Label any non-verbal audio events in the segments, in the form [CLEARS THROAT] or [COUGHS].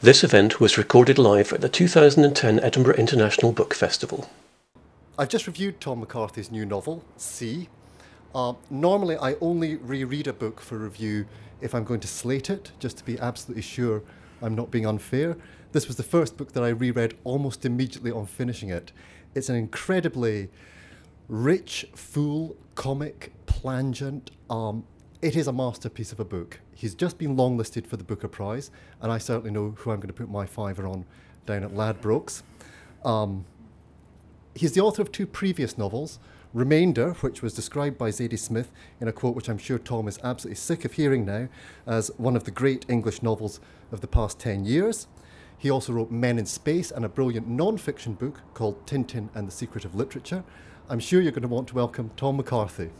This event was recorded live at the 2010 Edinburgh International Book Festival. I've just reviewed Tom McCarthy's new novel, C. Uh, normally, I only reread a book for review if I'm going to slate it, just to be absolutely sure I'm not being unfair. This was the first book that I reread almost immediately on finishing it. It's an incredibly rich, full, comic, plangent. Um, it is a masterpiece of a book. He's just been longlisted for the Booker Prize, and I certainly know who I'm going to put my fiver on down at Ladbrokes. Um, he's the author of two previous novels, Remainder, which was described by Zadie Smith in a quote which I'm sure Tom is absolutely sick of hearing now as one of the great English novels of the past 10 years. He also wrote Men in Space and a brilliant non fiction book called Tintin and the Secret of Literature. I'm sure you're going to want to welcome Tom McCarthy.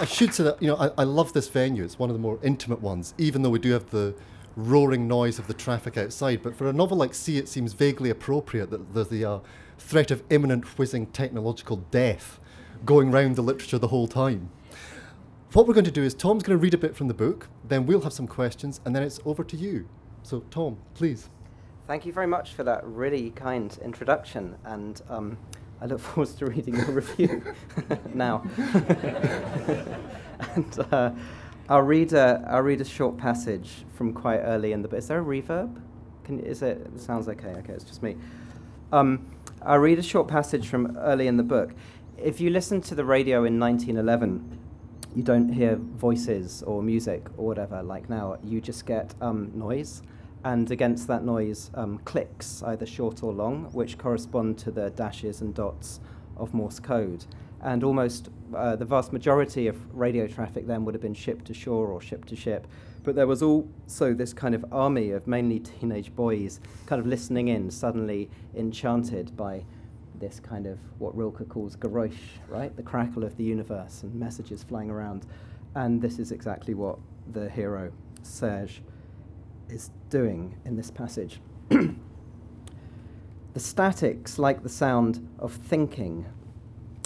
I should say that you know I, I love this venue. It's one of the more intimate ones, even though we do have the roaring noise of the traffic outside. But for a novel like C, it seems vaguely appropriate that there's the uh, threat of imminent whizzing technological death going round the literature the whole time. What we're going to do is Tom's going to read a bit from the book, then we'll have some questions, and then it's over to you. So, Tom, please. Thank you very much for that really kind introduction, and um, I look [LAUGHS] forward to reading your review [LAUGHS] now. [LAUGHS] and uh, I'll read a I'll read a short passage from quite early in the book. Is there a reverb? Can is it? it sounds okay. Okay, it's just me. Um, I'll read a short passage from early in the book. If you listen to the radio in 1911, you don't hear voices or music or whatever like now. You just get um, noise and against that noise, um, clicks, either short or long, which correspond to the dashes and dots of Morse code. And almost uh, the vast majority of radio traffic then would have been ship to shore or ship to ship. But there was also this kind of army of mainly teenage boys kind of listening in, suddenly enchanted by this kind of what Rilke calls Geräusch, right? The crackle of the universe and messages flying around. And this is exactly what the hero, Serge, is doing in this passage. [CLEARS THROAT] the statics like the sound of thinking,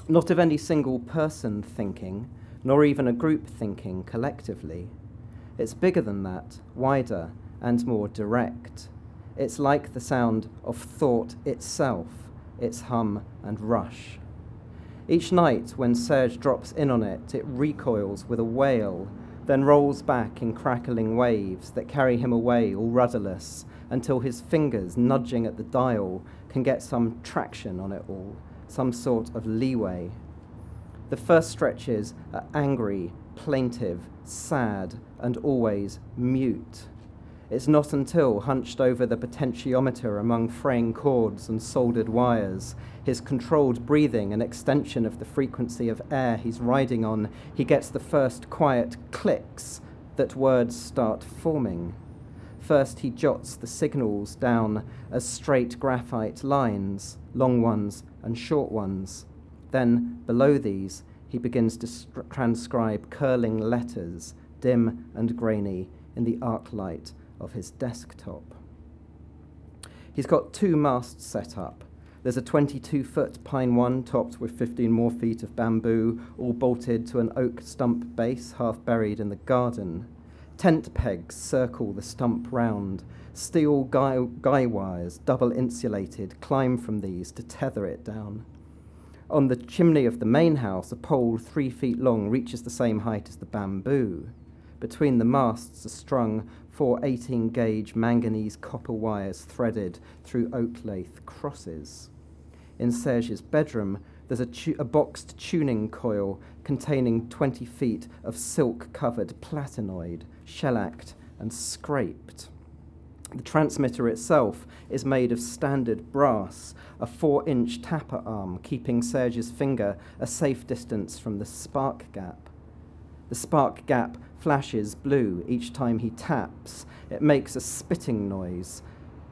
not of any single person thinking, nor even a group thinking collectively. It's bigger than that, wider and more direct. It's like the sound of thought itself, its hum and rush. Each night, when Serge drops in on it, it recoils with a wail then rolls back in crackling waves that carry him away all rudderless until his fingers, nudging at the dial, can get some traction on it all, some sort of leeway. The first stretches are angry, plaintive, sad, and always mute. It's not until, hunched over the potentiometer among fraying cords and soldered wires, his controlled breathing an extension of the frequency of air he's riding on, he gets the first quiet clicks that words start forming. First, he jots the signals down as straight graphite lines, long ones and short ones. Then, below these, he begins to transcribe curling letters, dim and grainy, in the arc light of his desktop. He's got two masts set up. There's a 22 foot pine one topped with 15 more feet of bamboo, all bolted to an oak stump base half buried in the garden. Tent pegs circle the stump round. Steel guy, guy wires, double insulated, climb from these to tether it down. On the chimney of the main house, a pole three feet long reaches the same height as the bamboo. Between the masts are strung four 18 gauge manganese copper wires threaded through oak lathe crosses. In Serge's bedroom, there's a, tu- a, boxed tuning coil containing 20 feet of silk covered platinoid, shellacked and scraped. The transmitter itself is made of standard brass, a four inch tapper arm keeping Serge's finger a safe distance from the spark gap. The spark gap flashes blue each time he taps. It makes a spitting noise.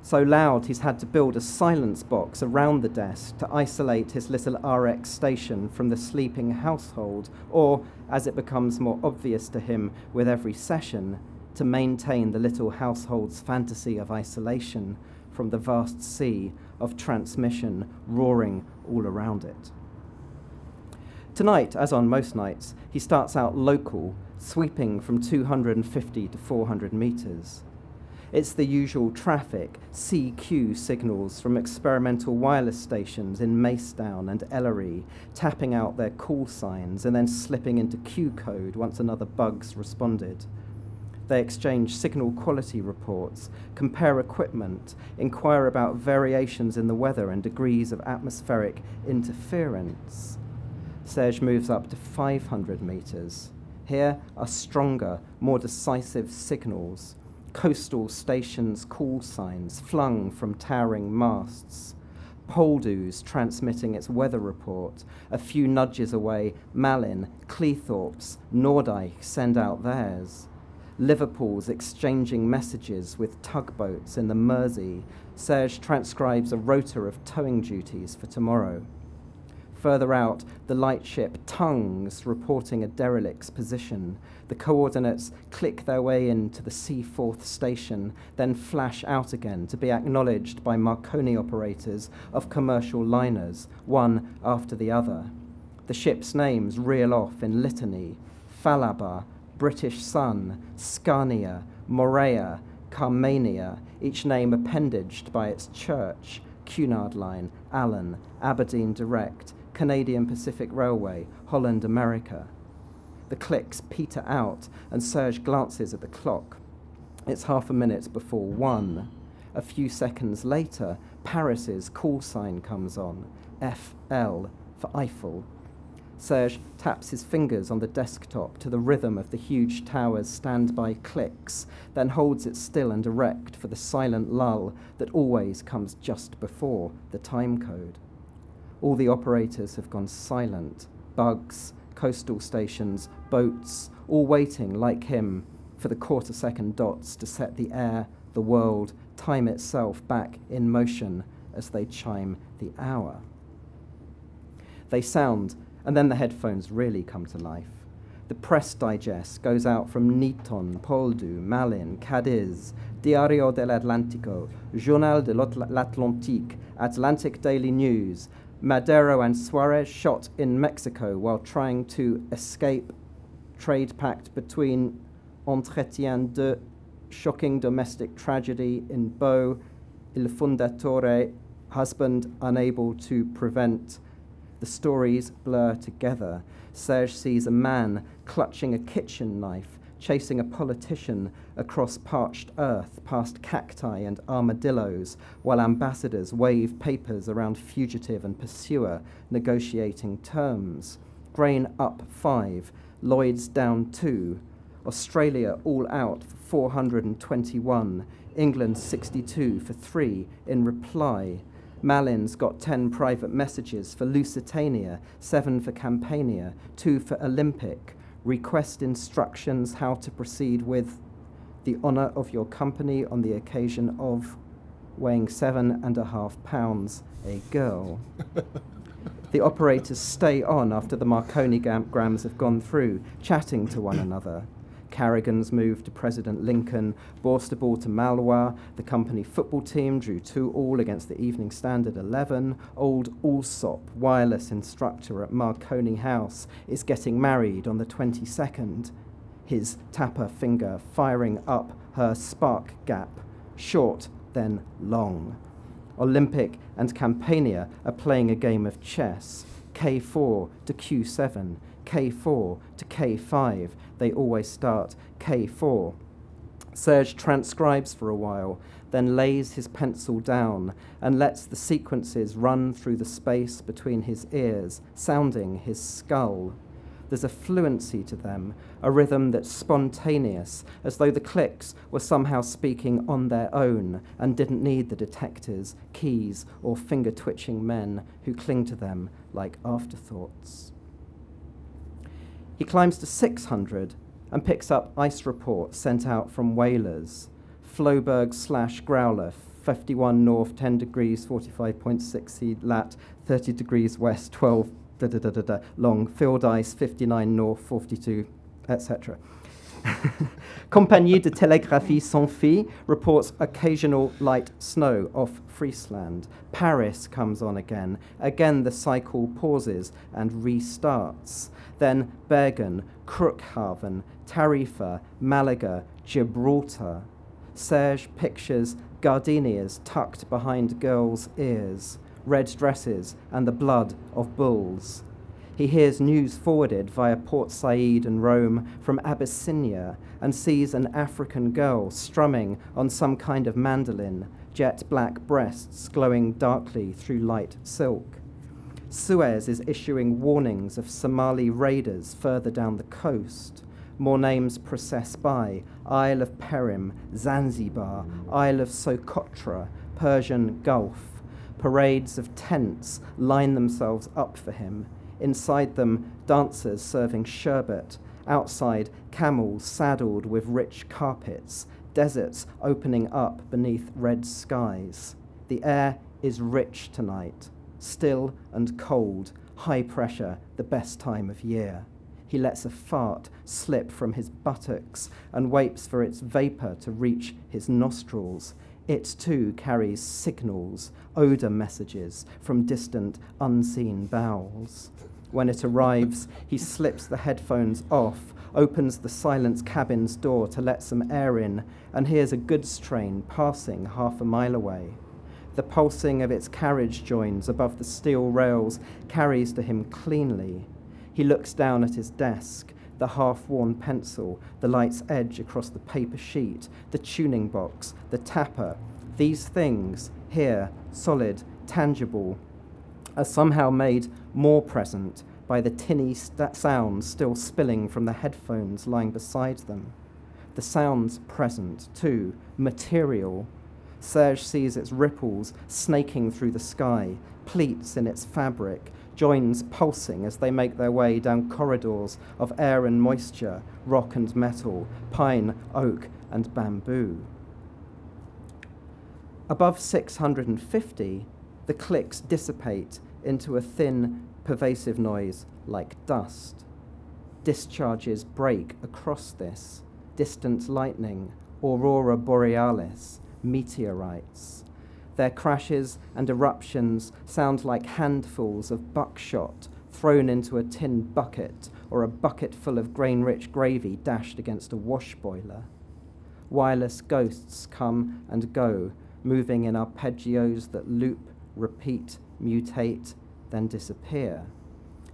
So loud he's had to build a silence box around the desk to isolate his little RX station from the sleeping household, or, as it becomes more obvious to him with every session, to maintain the little household's fantasy of isolation from the vast sea of transmission roaring all around it. Tonight, as on most nights, he starts out local, sweeping from 250 to 400 metres. It's the usual traffic, CQ signals from experimental wireless stations in Macedown and Ellery, tapping out their call signs and then slipping into Q code once another bug's responded. They exchange signal quality reports, compare equipment, inquire about variations in the weather and degrees of atmospheric interference. Serge moves up to 500 metres. Here are stronger, more decisive signals coastal stations' call signs flung from towering masts. Poldhu's transmitting its weather report. A few nudges away, Malin, Cleethorpes, Norddeich send out theirs. Liverpool's exchanging messages with tugboats in the Mersey. Serge transcribes a rota of towing duties for tomorrow. Further out, the lightship Tongues reporting a derelict's position. The coordinates click their way into the Seaforth station, then flash out again to be acknowledged by Marconi operators of commercial liners, one after the other. The ship's names reel off in litany Falaba, British Sun, Scania, Morea, Carmania, each name appendaged by its church, Cunard Line, Allan, Aberdeen Direct, Canadian Pacific Railway, Holland America. The clicks peter out, and Serge glances at the clock. It's half a minute before one. A few seconds later, Paris's call sign comes on FL for Eiffel. Serge taps his fingers on the desktop to the rhythm of the huge tower's standby clicks, then holds it still and erect for the silent lull that always comes just before the time code. All the operators have gone silent. Bugs, coastal stations, boats, all waiting, like him, for the quarter second dots to set the air, the world, time itself back in motion as they chime the hour. They sound, and then the headphones really come to life. The press digest goes out from Niton, Poldhu, Malin, Cadiz, Diario del Atlántico, Journal de l'Atlantique, Atlantic Daily News, Madero and Suarez shot in Mexico while trying to escape trade pact between Entretien de shocking domestic tragedy in Beau, Il Fondatore, husband unable to prevent. The stories blur together. Serge sees a man clutching a kitchen knife chasing a politician across parched earth past cacti and armadillos, while ambassadors wave papers around fugitive and pursuer negotiating terms. Grain up five, Lloyd's down two, Australia all out for 421, England 62 for three in reply. Malin's got 10 private messages for Lusitania, 7 for Campania, 2 for Olympic, request instructions how to proceed with the honour of your company on the occasion of weighing seven and a half pounds a girl. [LAUGHS] the operators stay on after the Marconi grams have gone through, chatting to one another. Carrigan's move to President Lincoln, Borstaball to Malwa. The company football team drew 2 all against the Evening Standard 11. Old Allsop, wireless instructor at Marconi House, is getting married on the 22nd. His tapper finger firing up her spark gap, short, then long. Olympic and Campania are playing a game of chess. K4 to Q7, K4 to K5. They always start K4. Serge transcribes for a while, then lays his pencil down and lets the sequences run through the space between his ears, sounding his skull. There's a fluency to them, a rhythm that's spontaneous, as though the clicks were somehow speaking on their own and didn't need the detectors, keys, or finger twitching men who cling to them like afterthoughts. He climbs to 600 and picks up ice reports sent out from whalers. Floeberg slash Growler, 51 north, 10 degrees, 45.6 lat, 30 degrees west, 12 da, da, da, da, da, long, field ice, 59 north, 42, etc. Compagnie de Télégraphie Sans Fil reports occasional light snow off Friesland. Paris comes on again. Again, the cycle pauses and restarts. Then Bergen, Cuxhaven, Tarifa, Malaga, Gibraltar. Serge pictures gardenias tucked behind girls' ears, red dresses, and the blood of bulls. He hears news forwarded via Port Said and Rome from Abyssinia and sees an African girl strumming on some kind of mandolin, jet black breasts glowing darkly through light silk. Suez is issuing warnings of Somali raiders further down the coast. More names process by Isle of Perim, Zanzibar, Isle of Socotra, Persian Gulf. Parades of tents line themselves up for him. Inside them, dancers serving sherbet. Outside, camels saddled with rich carpets. Deserts opening up beneath red skies. The air is rich tonight, still and cold, high pressure, the best time of year. He lets a fart slip from his buttocks and waits for its vapour to reach his nostrils. It too carries signals, odour messages from distant, unseen bowels. When it arrives, he slips the headphones off, opens the silence cabin's door to let some air in, and hears a goods train passing half a mile away. The pulsing of its carriage joins above the steel rails carries to him cleanly. He looks down at his desk, the half worn pencil, the light's edge across the paper sheet, the tuning box, the tapper. These things, here, solid, tangible, are somehow made more present by the tinny st- sounds still spilling from the headphones lying beside them. The sounds present, too, material. Serge sees its ripples snaking through the sky, pleats in its fabric, joins pulsing as they make their way down corridors of air and moisture, rock and metal, pine, oak, and bamboo. Above 650, the clicks dissipate into a thin, pervasive noise like dust. Discharges break across this, distant lightning, aurora borealis, meteorites. Their crashes and eruptions sound like handfuls of buckshot thrown into a tin bucket or a bucket full of grain rich gravy dashed against a wash boiler. Wireless ghosts come and go, moving in arpeggios that loop, repeat, mutate, then disappear.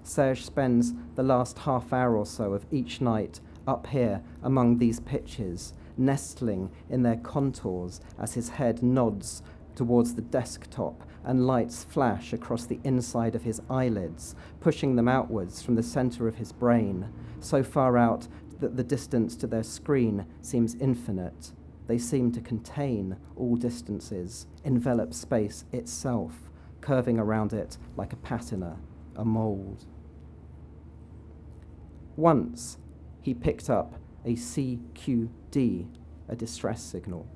Serge spends the last half hour or so of each night up here among these pitches, nestling in their contours as his head nods towards the desktop and lights flash across the inside of his eyelids, pushing them outwards from the center of his brain, so far out that the distance to their screen seems infinite. They seem to contain all distances, envelop space itself, curving around it like a patina, a mold. Once he picked up a CQD, a distress signal.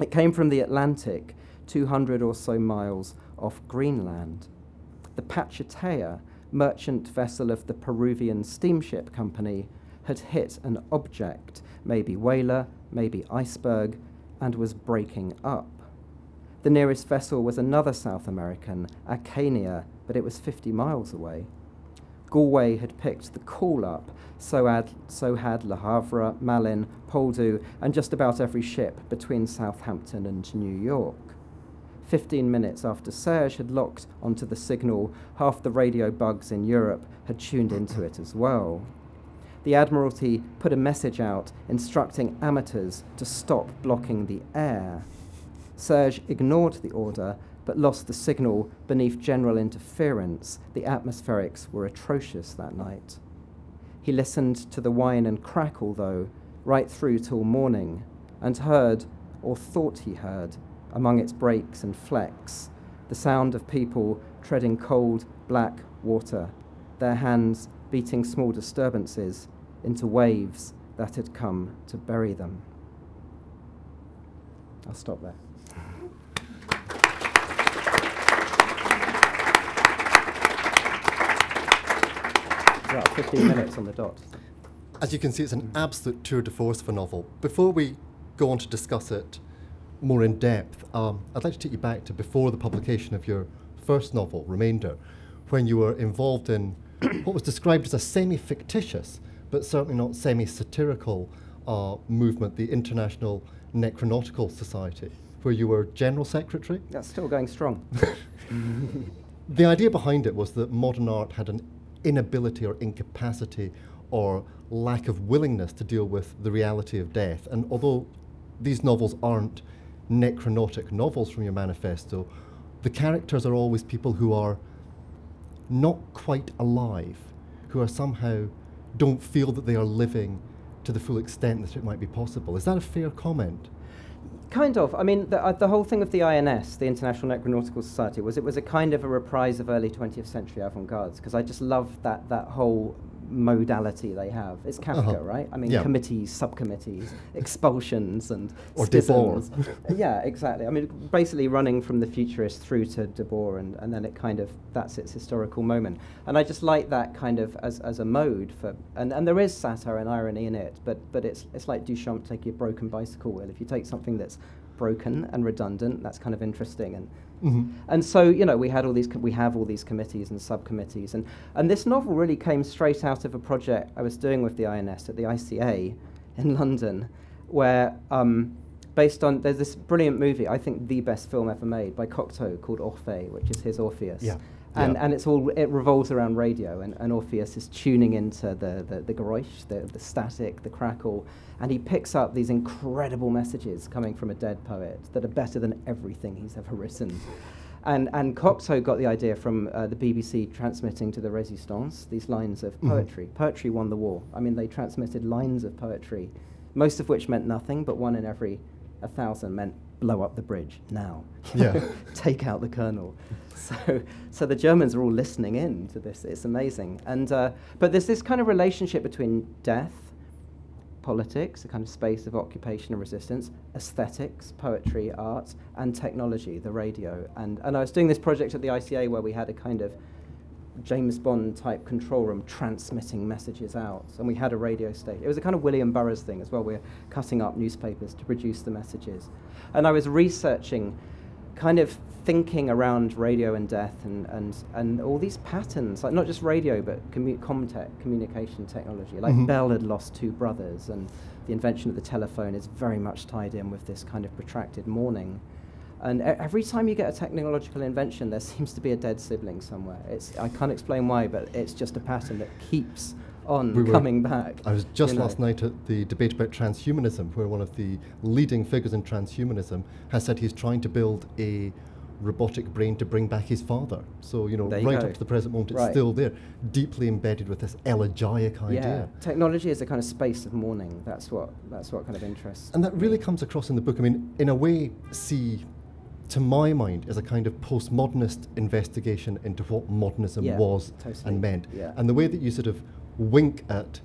It came from the Atlantic 200 or so miles off Greenland. The Pachatea, merchant vessel of the Peruvian steamship company, had hit an object, maybe whaler, maybe iceberg, and was breaking up. The nearest vessel was another South American, Acania, but it was 50 miles away. Galway had picked the call up, so had, so had Le Havre, Malin, Poldhu, and just about every ship between Southampton and New York. 15 minutes after Serge had locked onto the signal, half the radio bugs in Europe had tuned into it as well. The Admiralty put a message out instructing amateurs to stop blocking the air. Serge ignored the order but lost the signal beneath general interference. The atmospherics were atrocious that night. He listened to the whine and crackle, though, right through till morning, and heard, or thought he heard, among its breaks and flecks, the sound of people treading cold, black water, their hands beating small disturbances into waves that had come to bury them. I'll stop there. About 15 minutes on the dot. As you can see, it's an absolute tour de force of a novel. Before we go on to discuss it more in depth, um, I'd like to take you back to before the publication of your first novel, Remainder, when you were involved in what was described as a semi fictitious, but certainly not semi satirical uh, movement, the International Necronautical Society, where you were General Secretary. That's still going strong. [LAUGHS] the idea behind it was that modern art had an inability or incapacity or lack of willingness to deal with the reality of death. And although these novels aren't necronautic novels from your manifesto, the characters are always people who are not quite alive, who are somehow don't feel that they are living to the full extent that it might be possible. Is that a fair comment? Kind of. I mean, the, uh, the whole thing of the INS, the International Necronautical Society, was it was a kind of a reprise of early 20th century avant-gardes because I just love that that whole modality they have. It's Kafka, uh-huh. right? I mean, yeah. committees, subcommittees, [LAUGHS] expulsions, and or [LAUGHS] yeah, exactly. I mean, basically running from the futurist through to Debord, and, and then it kind of that's its historical moment. And I just like that kind of as, as a mode for, and, and there is satire and irony in it, but but it's it's like Duchamp taking a broken bicycle wheel. If you take something that's broken and redundant, that's kind of interesting and Mm-hmm. And so, you know, we had all these, we have all these committees and subcommittees, and and this novel really came straight out of a project I was doing with the INS at the ICA in London, where. Um, based on there's this brilliant movie I think the best film ever made by Cocteau called Orphée, which is his Orpheus. Yeah. And, yeah. and it's all it revolves around radio and, and Orpheus is tuning into the the, the geräusch, the, the static, the crackle, and he picks up these incredible messages coming from a dead poet that are better than everything he's ever written. And, and Cocteau got the idea from uh, the BBC transmitting to the Resistance these lines of mm-hmm. poetry. Mm-hmm. Poetry won the war. I mean, they transmitted lines of poetry, most of which meant nothing, but one in every a thousand meant blow up the bridge now. Yeah. [LAUGHS] Take out the colonel. So, so the Germans are all listening in to this. It's amazing. And, uh, but there's this kind of relationship between death politics, a kind of space of occupation and resistance, aesthetics, poetry, art, and technology, the radio. And, and I was doing this project at the ICA where we had a kind of James Bond type control room transmitting messages out, and we had a radio station. It was a kind of William Burroughs thing as well. We we're cutting up newspapers to produce the messages. And I was researching kind of thinking around radio and death and, and, and all these patterns, like not just radio, but commu- comtech, communication technology. Like mm-hmm. Bell had lost two brothers, and the invention of the telephone is very much tied in with this kind of protracted mourning. And every time you get a technological invention, there seems to be a dead sibling somewhere. It's, I can't explain why, but it's just a pattern that keeps on we coming back. I was just last know. night at the debate about transhumanism, where one of the leading figures in transhumanism has said he's trying to build a robotic brain to bring back his father. So, you know, there right you up to the present moment, it's still there, deeply embedded with this elegiac idea. Yeah, technology is a kind of space of mourning. That's what, that's what kind of interests And that really comes across in the book. I mean, in a way, C, to my mind, is a kind of postmodernist investigation into what modernism yeah, was totally. and meant. Yeah. And the way that you sort of wink at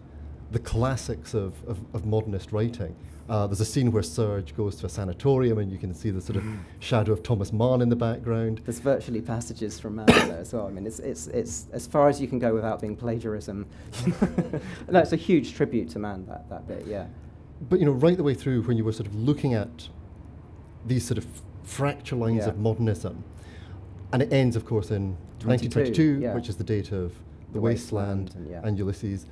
the classics of, of, of modernist writing uh, there's a scene where Serge goes to a sanatorium and you can see the sort of shadow of Thomas Mann in the background. There's virtually passages from Mann there [COUGHS] as well. I mean, it's, it's, it's as far as you can go without being plagiarism. [LAUGHS] no, it's a huge tribute to Mann, that, that bit, yeah. But, you know, right the way through when you were sort of looking at these sort of fracture lines yeah. of modernism, and it ends, of course, in 1922, yeah. which is the date of The, the Wasteland, Wasteland and, yeah. and Ulysses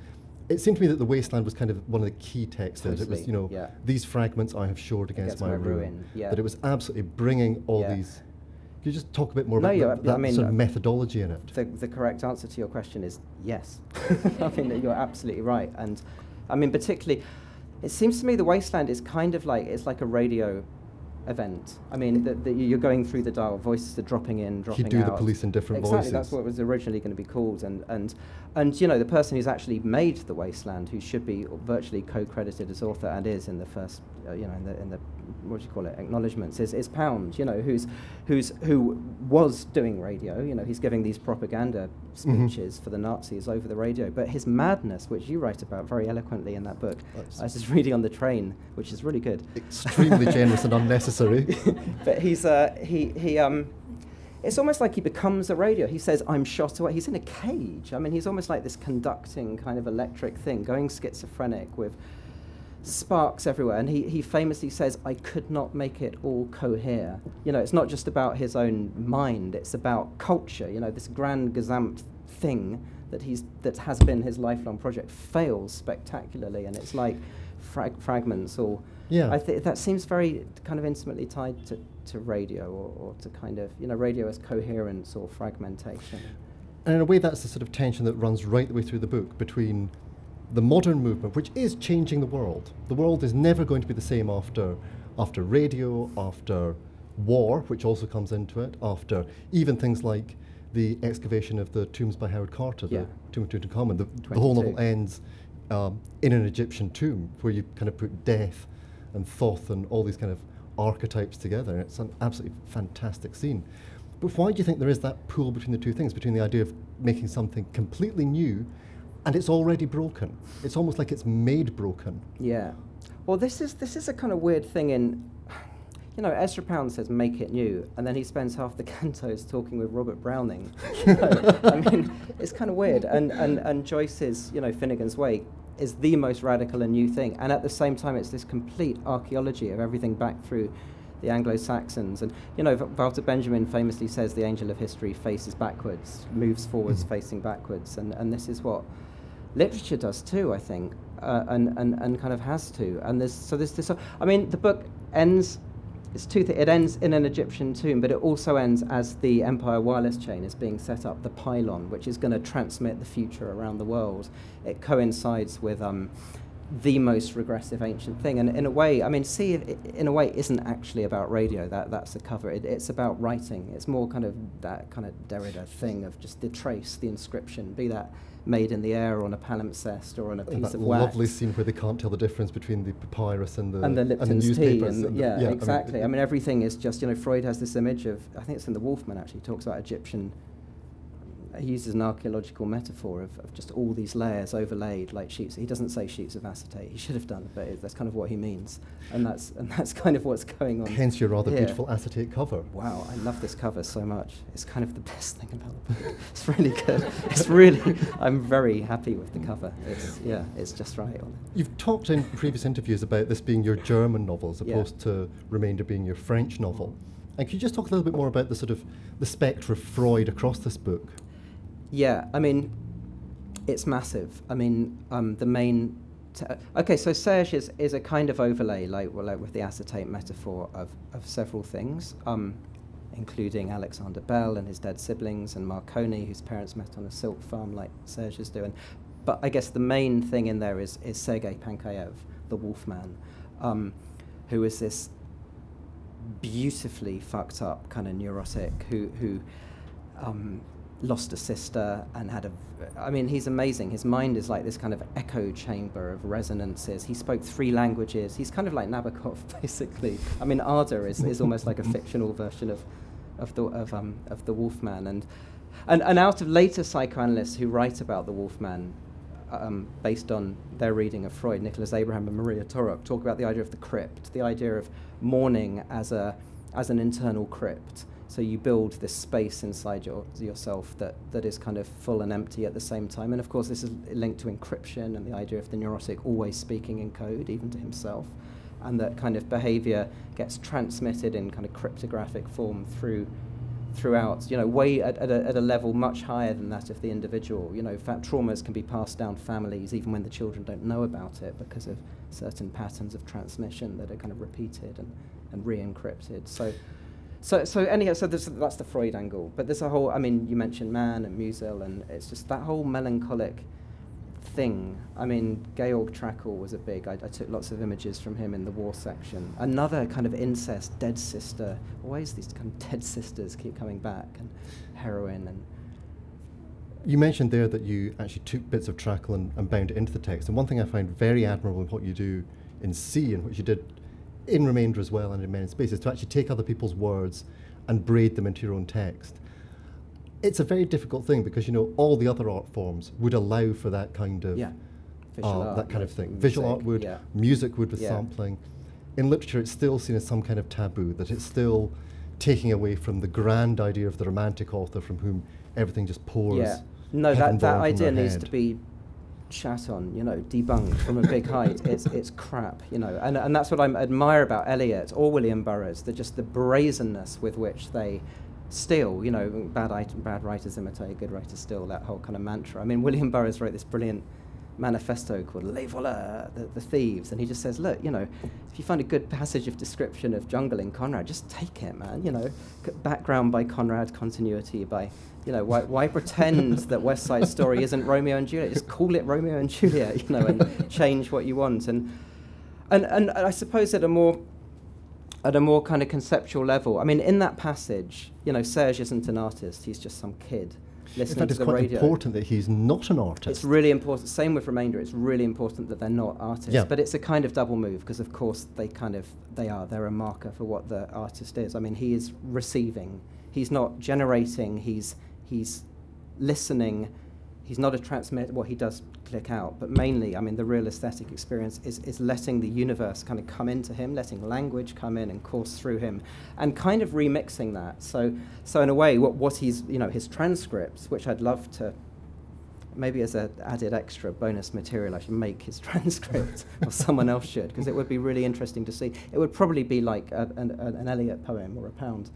it seemed to me that the wasteland was kind of one of the key texts. Totally, it was, you know, yeah. these fragments I have shored against, against my, my, ruin. ruin. Yeah. That it was absolutely bringing all yeah. these. Could you just talk a bit more no, about that, I mean, sort of uh, methodology in it? The, the correct answer to your question is yes. [LAUGHS] I think that you're absolutely right, and I mean particularly, it seems to me the wasteland is kind of like it's like a radio event. I mean, the, the, you're going through the dial, voices are dropping in, dropping out. You do out. the police in different exactly, voices. that's what was originally going to be called. And, and, and, you know, the person who's actually made The Wasteland, who should be virtually co-credited as author and is in the first, you know, in the, in the what do you call it, acknowledgements, is, is Pound, you know, who's, who's, who was doing radio, you know, he's giving these propaganda mm-hmm. speeches mm-hmm. for the Nazis over the radio. But his madness, which you write about very eloquently in that book, That's I was just reading on the train, which is really good. Extremely [LAUGHS] generous and unnecessary. [LAUGHS] but he's, uh, he, he, um, it's almost like he becomes a radio. He says, I'm shot away. He's in a cage. I mean, he's almost like this conducting kind of electric thing, going schizophrenic with sparks everywhere. And he, he famously says, I could not make it all cohere. You know, it's not just about his own mind, it's about culture, you know, this grand gazamt thing that, he's, that has been his lifelong project fails spectacularly. And it's like frag- fragments or. Yeah. I think that seems very kind of intimately tied to, to radio or, or to kind of, you know, radio as coherence or fragmentation. And in a way, that's the sort of tension that runs right the way through the book between the modern movement, which is changing the world. The world is never going to be the same after, after radio, after war, which also comes into it, after even things like the excavation of the tombs by Howard Carter, Yeah. the tomb of Tutankhamun. The, the whole novel ends um, in an Egyptian tomb where you kind of put death and Thoth and all these kind of archetypes together. And it's an absolutely fantastic scene. But why do you think there is that pull between the two things, between the idea of making something completely new and it's already broken? It's almost like it's made broken. Yeah. Well, this is this is a kind of weird thing in, you know, Ezra Pound says make it new, and then he spends half the [LAUGHS] cantos talking with Robert Browning. I [LAUGHS] mean, it's kind of weird. And, and and Joyce's, you know, Finnegans Wake is the most radical and new thing, and at the same time, it's this complete archaeology of everything back through. The Anglo-Saxons, and you know, Walter Benjamin famously says the angel of history faces backwards, moves forwards, hmm. facing backwards, and, and this is what literature does too, I think, uh, and, and, and kind of has to. And there's so there's this. I mean, the book ends. It's two. Th- it ends in an Egyptian tomb, but it also ends as the Empire wireless chain is being set up, the pylon, which is going to transmit the future around the world. It coincides with um, the most regressive ancient thing, and in a way, I mean, C, i- in a way, isn't actually about radio. That that's a cover. It, it's about writing. It's more kind of that kind of Derrida thing of just the trace, the inscription, be that made in the air or on a palimpsest or on a And piece that of wax. lovely scene where they can't tell the difference between the papyrus and the and the Lipton's tea, newspapers and, and yeah, the- exactly. I mean, everything is just you know. Freud has this image of I think it's in the Wolfman actually. He talks about Egyptian. He uses an archaeological metaphor of, of just all these layers overlaid like sheets. He doesn't say sheets of acetate. He should have done, but it, that's kind of what he means, and that's and that's [LAUGHS] kind of what's going on. hence your rather here. beautiful acetate cover. Wow, I love this cover so much. It's kind of the [LAUGHS] best thing about the book. It's really good. It's really, [LAUGHS] I'm very happy with the cover. It's yeah, it's just right on. You've talked in previous interviews about this being your German novel as Yeah. opposed to Remainder being your French novel. And could you just talk a little bit more about the sort of the spectre of Freud across this book? Yeah, I mean, it's massive. I mean, um, the main. Okay, so Serge is, is a kind of overlay, like, well, like with the acetate metaphor of, of several things, um, including Alexander Bell and his dead siblings, and Marconi, whose parents met on a silk farm, like Serge is doing. But I guess the main thing in there is, is Sergei Pankejeff, the Wolfman, um, who is this beautifully fucked up kind of neurotic who who um, lost a sister and had a. I mean, he's amazing. His mind is like this kind of echo chamber of resonances. He spoke three languages. He's kind of like Nabokov, [LAUGHS] basically. I mean, Arda is, is almost like a fictional version of of the of um of the Wolfman and. And, and out of later psychoanalysts who write about the Wolfman, um, based on their reading of Freud, Nicholas Abraham and Maria Torok talk about the idea of the crypt, the idea of mourning as a as an internal crypt. So you build this space inside your, yourself that, that is kind of full and empty at the same time. And of course, this is linked to encryption and the idea of the neurotic always speaking in code, even to himself. And that kind of behavior gets transmitted in kind of cryptographic form through throughout, you know, way at, at, a, at a level much higher than that of the individual. You know, fa- traumas can be passed down families even when the children don't know about it because of certain patterns of transmission that are kind of repeated and, and re-encrypted. So, so, so anyhow, so that's the Freud angle. But there's a whole, I mean, you mentioned Mann and Musil, and it's just that whole melancholic thing. I mean, Georg Trakl was a big. I, I took lots of images from him in the war section. Another kind of incest, dead sister. Always these kind of [LAUGHS] dead sisters keep coming back, and heroin and. You mentioned there that you actually took bits of Trakl and, and bound it into the text. And one thing I find very admirable in what you do in C, and what you did in Remainder as well and in many spaces, to actually take other people's words and braid them into your own text. It's a very difficult thing because you know all the other art forms would allow for that kind of Yeah. Visual uh, art, that kind of thing. Visual art would, yeah. music would with Yeah. sampling. In literature, it's still seen as some kind of taboo. That it's still taking away from the grand idea of the romantic author from whom everything just pours. Yeah. No, that, that idea needs to be shat on, you know, debunked from a big height. [LAUGHS] It's, it's crap, you know. And, and that's what I admire about Eliot or William Burroughs, the, just the brazenness with which they steal, you know, bad, it- bad writers imitate, good writers steal, that whole kind of mantra. I mean, William Burroughs wrote this brilliant manifesto called Les Voleurs, the, the Thieves, and he just says, look, you know, if you find a good passage of description of jungle in Conrad, just take it, man, you know, background by Conrad, continuity by, you know, why, why pretend that West Side Story isn't Romeo and Juliet? Just call it Romeo and Juliet, you know, and change what you want. And, and, and I suppose at a more at a more kind of conceptual level. I mean, in that passage, you know, Serge isn't an artist; he's just some kid In listening fact, to it's quite radio. important that he's not an artist. It's really important. Same with Remainder. It's really important that they're not artists. Yeah. But it's a kind of double move because, of course, they kind of they are. They're a marker for what the artist is. I mean, he is receiving. He's not generating. He's he's listening. He's not a transmit. Well, he does click out, but mainly, I mean, the real aesthetic experience is is letting the universe kind of come into him, letting language come in and course through him, and kind of remixing that. So so in a way, what what he's you know his transcripts, which I'd love to maybe as an added extra bonus material, I should make his [LAUGHS] transcript, or someone else should, because it would be really interesting to see. It would probably be like a, an an Eliot poem or a Pound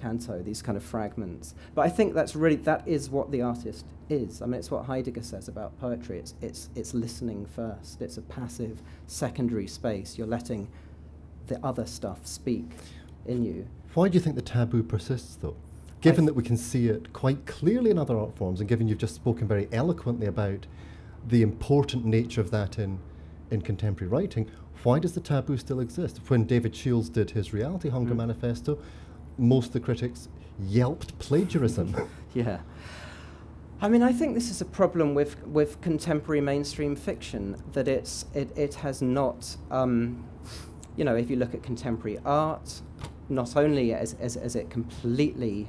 canto, these kind of fragments. But I think that's really that is what the artist is. I mean, it's what Heidegger says about poetry. It's it's it's listening first. It's a passive secondary space. You're letting the other stuff speak in you. Why do you think the taboo persists, though? Given th- that we can see it quite clearly in other art forms, and given you've just spoken very eloquently about the important nature of that in, in contemporary writing, why does the taboo still exist? When David Shields did his Reality Hunger Mm. manifesto, most of the critics yelped plagiarism. [LAUGHS] Yeah. I mean, I think this is a problem with, with contemporary mainstream fiction that it's, it, it has not, um, you know, if you look at contemporary art, not only is, is, is it completely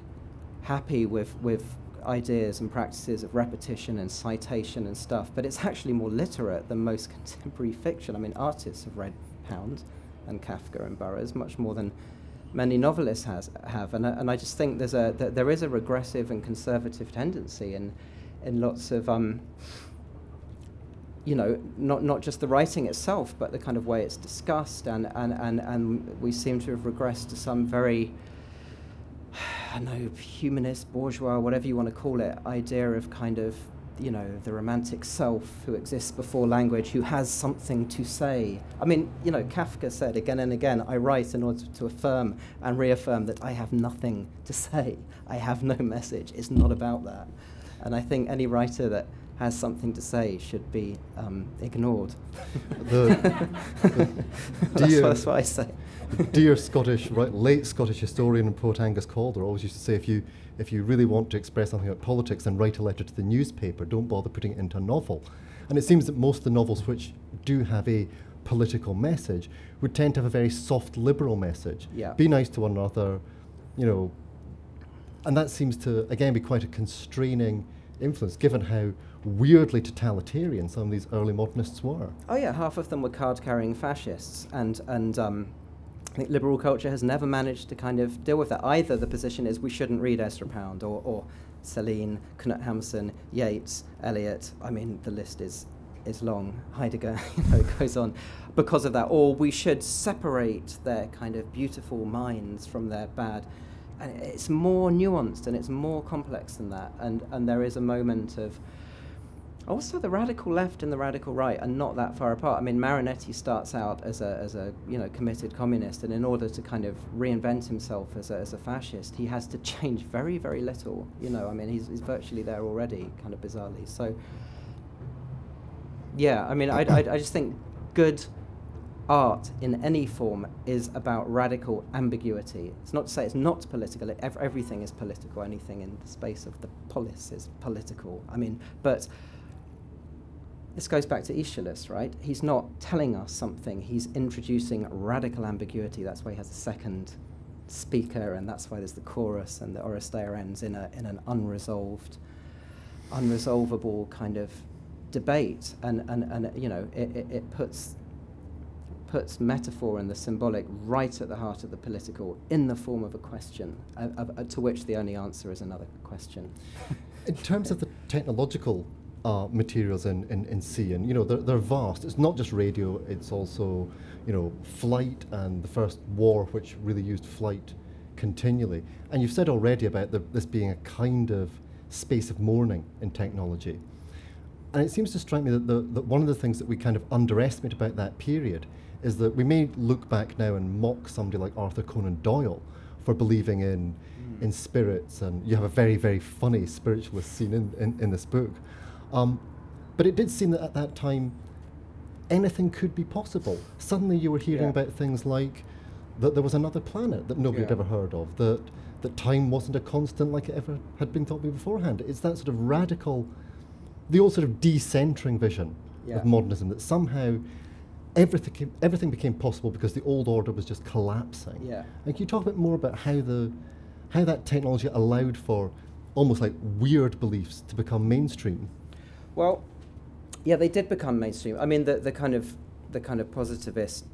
happy with, with ideas and practices of repetition and citation and stuff, but it's actually more literate than most [LAUGHS] contemporary fiction. I mean, artists have read Pound and Kafka and Burroughs much more than many novelists has, have, and, and I just think there's a there is a regressive and conservative tendency in in lots of um, you know not not just the writing itself, but the kind of way it's discussed, and and and, and we seem to have regressed to some very I don't know humanist, bourgeois, whatever you want to call it, idea of kind of you know the romantic self who exists before language, who has something to say. I mean, you know, Kafka said again and again, "I write in order to affirm and reaffirm that I have nothing to say. I have no message. It's not about that." And I think any writer that has something to say should be um, ignored. The- the [LAUGHS] that's, what, that's what I say. [LAUGHS] Dear Scottish, right, late Scottish historian and poet Angus Calder always used to say, if you if you really want to express something about politics, then write a letter to the newspaper. Don't bother putting it into a novel. And it seems that most of the novels which do have a political message would tend to have a very soft liberal message. Yeah. Be nice to one another, you know. And that seems to again be quite a constraining influence, given how weirdly totalitarian some of these early modernists were. Oh yeah, half of them were card-carrying fascists, and and um, I think liberal culture has never managed to kind of deal with that. Either the position is we shouldn't read Ezra Pound or or Celine, Knut Hamsun, Yeats, Eliot. I mean, the list is is long. Heidegger, [LAUGHS] you know, goes on because of that. Or we should separate their kind of beautiful minds from their bad. And it's more nuanced and it's more complex than that. And and there is a moment of also, the radical left and the radical right are not that far apart. I mean, Marinetti starts out as a, as a you know committed communist, and in order to kind of reinvent himself as a, as a fascist, he has to [LAUGHS] change very very little. You know, I mean, he's, he's virtually there already, kind of bizarrely. So, yeah, I mean, I, I, I just think good art in any form is about radical ambiguity. It's not to say it's not political. It, ev- everything is political. Anything in the space of the polis is political. I mean, but this goes back to Aeschylus, right? He's not telling us something. He's introducing radical ambiguity. That's why he has a second speaker, and that's why there's the chorus, and the Oresteia ends in, a, in an unresolved, unresolvable kind of debate. And, and, and you know, it, it, it puts puts metaphor and the symbolic right at the heart of the political in the form of a question, uh, uh, to which the only answer is another question. in terms of the technological uh, materials in, in, in C, and you know, they're, they're vast. It's not just radio, it's also, you know, flight and the first war, which really used flight continually. And you've said already about the, this being a kind of space of mourning in technology. And it seems to strike me that, the, that one of the things that we kind of underestimate about that period is that we may look back now and mock somebody like Arthur Conan Doyle for believing in, mm. in spirits, and you have a very, very funny spiritualist scene in, in, in this book. Um, but it did seem that at that time, anything could be possible. Suddenly you were hearing yeah. about things like that there was another planet that nobody yeah. had ever heard of, that, that time wasn't a constant like it ever had been thought be beforehand. It's that sort of radical, the old sort of decentering vision yeah. of modernism that somehow everything, came, everything became possible because the old order was just collapsing. Yeah. And can you talk a bit more about how, the, how that technology allowed for almost like weird beliefs to become mainstream? Well, yeah, they did become mainstream. I mean, the, the kind of the kind of positivist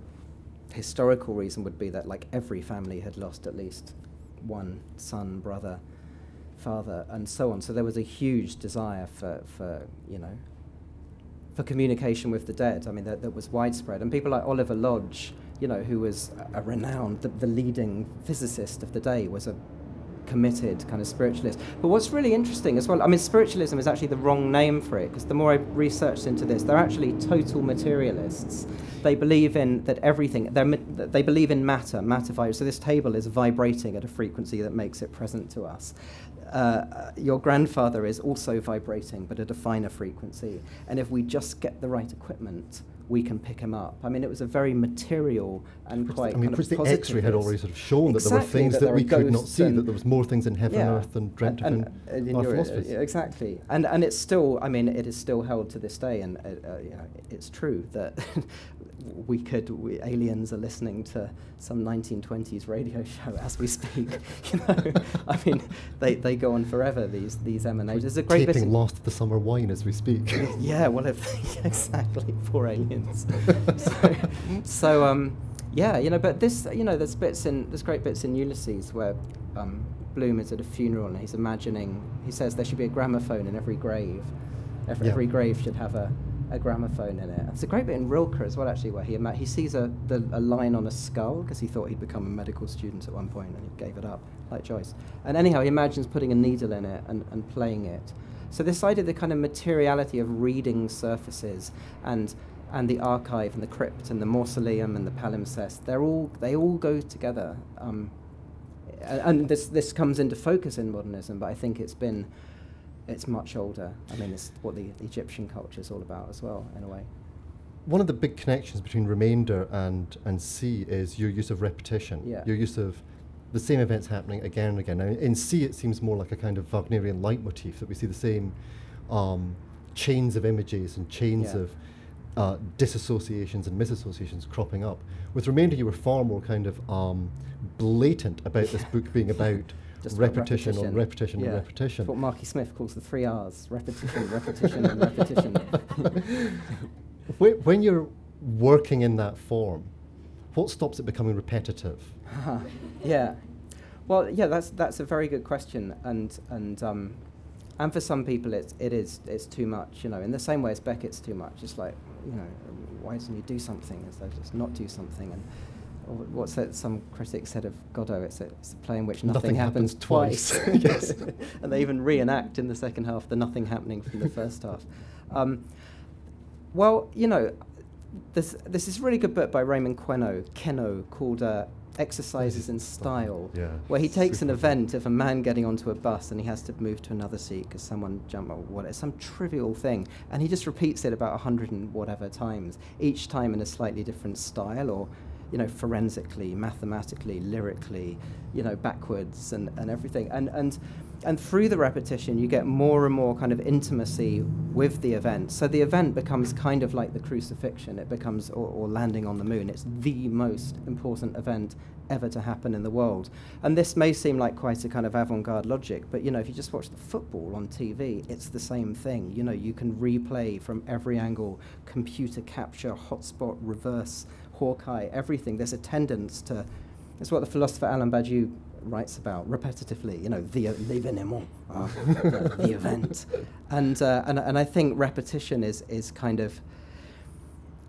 historical reason would be that like every family had lost at least one son, brother, father, and so on. So there was a huge desire for, for you know, for communication with the dead. I mean, that, that was widespread. And people like Oliver Lodge, you know, who was a, renowned, the, the leading physicist of the day, was a committed kind of spiritualist. But what's really interesting as well, I mean, spiritualism is actually the wrong name for it because the more I researched into this, they're actually total materialists. They believe in that everything, they believe in matter, matter vibes. So this table is vibrating at a frequency that makes it present to us. Uh, your grandfather is also vibrating, but at a finer frequency. And if we just get the right equipment, we can pick him up. I mean, it was a very material and quite. I mean, kind of the X-ray had already sort of shown exactly, that there were things that, that we could not see, that there was more things in heaven yeah, and earth than dreamt and, of in, and in our philosophies. Exactly, and and it's still. I mean, it is still held to this day, and uh, uh, you know, it's true that [LAUGHS] we could. We, aliens are listening to some 1920s radio [LAUGHS] show as we speak. [LAUGHS] you know, I mean, they, they go on forever. These these emanations. There's a great taping Lost the Summer Wine as we speak. [LAUGHS] yeah, well, if, exactly. for aliens. so, so um, yeah, you know, but this, you know, there's bits in there's great bits in Ulysses where um, Bloom is at a funeral and he's imagining. He says there should be a gramophone in every grave. Every, yeah. every grave should have a a gramophone in it. It's a great bit in Rilke as well, actually, where he he sees a the, a line on a skull because he thought he'd become a medical student at one point and he gave it up, like Joyce. And anyhow, he imagines putting a needle in it and, and playing it. So this idea, the kind of materiality of reading surfaces and and the archive and the crypt and the mausoleum and the palimpsest, they're all they all go together. Um, and this this comes into focus in modernism, but I think it's been it's much older. I mean, it's what the, the Egyptian culture is all about as well, in a way. One of the big connections between Remainder and, and C is your use of repetition, yeah. your use of the same events happening again and again. Now, in C, it seems more like a kind of Wagnerian leitmotif that we see the same um, chains of images and chains yeah. of uh, disassociations and misassociations cropping up. With Remainder, you were far more kind of um, blatant about this [LAUGHS] book being about Just repetition, repetition on repetition yeah. on repetition. That's what Marky Smith calls the three R's repetition, repetition, and repetition. [LAUGHS] when you're working in that form, what stops it becoming repetitive? [LAUGHS] yeah. Well, yeah, that's that's a very good question, and and um, and for some people, it's it is it's too much. You know, in the same way as Beckett's too much. It's like, you know, why doesn't he do something instead of just not do something? And what's that? Some critics said of Godot. It's a, it's a play in which nothing, nothing happens, happens, twice. [LAUGHS] [LAUGHS] yes, and they even reenact in the second half the nothing happening from the first half. Um, well, you know, this this is a really good book by Raymond Queneau, Queneau called uh, Exercises in Style, yeah, where he takes an event of a man getting onto a bus and he has to move to another seat because someone jumped or whatever, some trivial thing, and he just repeats it about a hundred and whatever times, each time in a slightly different style or you know, forensically, mathematically, lyrically, you know, backwards and, and everything. And, and and through the repetition, you get more and more kind of intimacy with the event. So the event becomes kind of like the crucifixion. It becomes, or, or landing on the moon. It's the most important event ever to happen in the world. And this may seem like quite a kind of avant-garde logic, but you know, if you just watch the football on TV, it's the same thing. You know, you can replay from every angle, computer capture, hotspot, reverse, Hawkeye, everything. There's a tendency to. It's what the philosopher Alain Badiou writes about repetitively, you know, the l'événement, uh, the, the, event. And, uh, and, and I think repetition is, is kind of,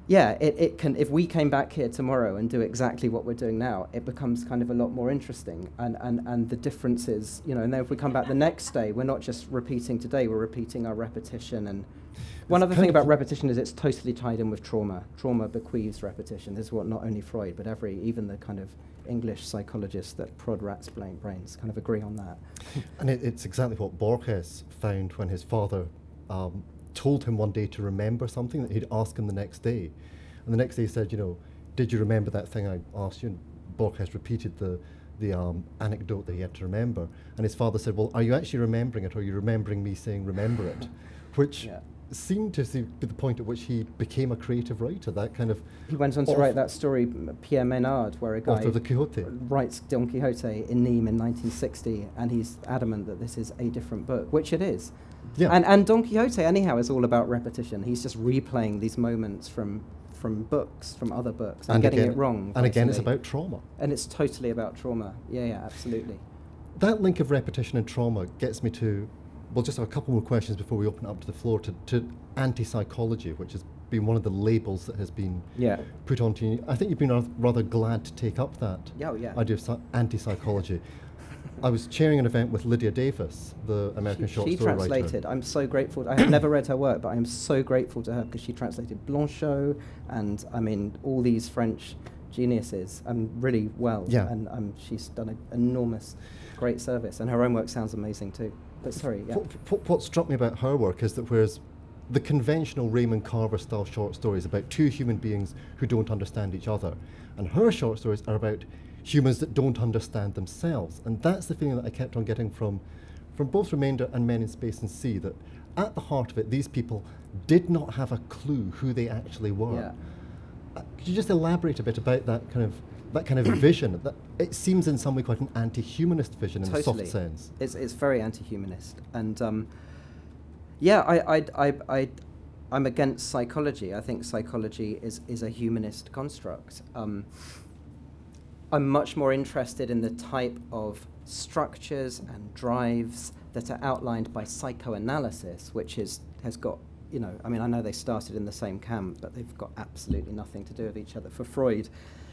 yeah, it, it can, if we came back here tomorrow and do exactly what we're doing now, it becomes kind of a lot more interesting. And, and, and the differences, you know, and then if we come back the next day, we're not just repeating today, we're repeating our repetition. And one other thing about repetition is it's totally tied in with trauma. Trauma bequeaths repetition. This is what not only Freud, but every, even the kind of English psychologists that prod rats' brains kind of agree on that. [LAUGHS] and it, it's exactly what Borges found when his father um, told him one day to remember something that he'd ask him the next day. And the next day he said, you know, did you remember that thing I asked you? And Borges repeated the, the um, anecdote that he had to remember. And his father said, well, are you actually remembering it or are you remembering me saying remember it? [LAUGHS] Which yeah seemed to be the point at which he became a creative writer. That kind of he went on to write that story, Pierre Menard, where a guy the Quixote writes Don Quixote in Nîmes in 1960, and he's adamant that this is a different book, which it is. Yeah. And and Don Quixote anyhow is all about repetition. He's just replaying these moments from from books, from other books, and, and getting again, it wrong. And again, it's about trauma. And it's totally about trauma. Yeah, yeah, absolutely. That link of repetition and trauma gets me to we'll just have a couple more questions before we open up to the floor to, to anti-psychology, which has been one of the labels that has been yeah. put onto you. I think you've been rather glad to take up that oh, yeah. idea of anti-psychology. I was chairing an event with Lydia Davis, the American she, short she story translated. writer. I'm so grateful. I have never read her work, but I am so grateful to her because she translated Blanchot and I mean all these French geniuses um, really well. Yeah. And um, she's done an enormous, great service, and her own work sounds amazing too. But sorry, yeah. What, what, struck me about her work is that whereas the conventional Raymond Carver style short stories about two human beings who don't understand each other, and her short stories are about humans that don't understand themselves. And that's the feeling that I kept on getting from, from both Remainder and Men in Space and C, that at the heart of it, these people did not have a clue who they actually were. Yeah. Uh, could you just elaborate a bit about that kind of that kind of [CLEARS THROAT] vision. That it seems in some way quite an anti-humanist vision in totally. the soft sense. It's, it's very anti-humanist, and um, yeah, I, I, I, I, I'm against psychology. I think psychology is is a humanist construct. Um, I'm much more interested in the type of structures and drives that are outlined by psychoanalysis, which is has got you know, I mean, I know they started in the same camp, but they've got absolutely nothing to do with each other. For Freud,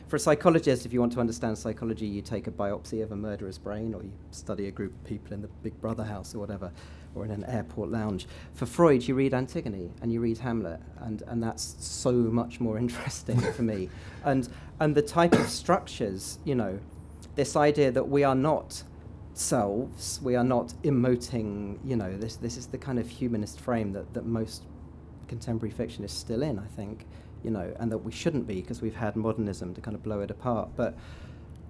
for a psychologist, if you want to understand psychology, you take a biopsy of a murderer's brain, or you study a group of people in the Big Brother house or whatever, or in an airport lounge. For Freud, you read Antigone and you read Hamlet, and, and that's so much more [LAUGHS] interesting for me. And, and the type of structures, you know, this idea that we are not selves, we are not emoting, you know, this, this is the kind of humanist frame that, that most contemporary fiction is still in, I think you know, and that we shouldn't be because we've had modernism to kind of blow it apart. But,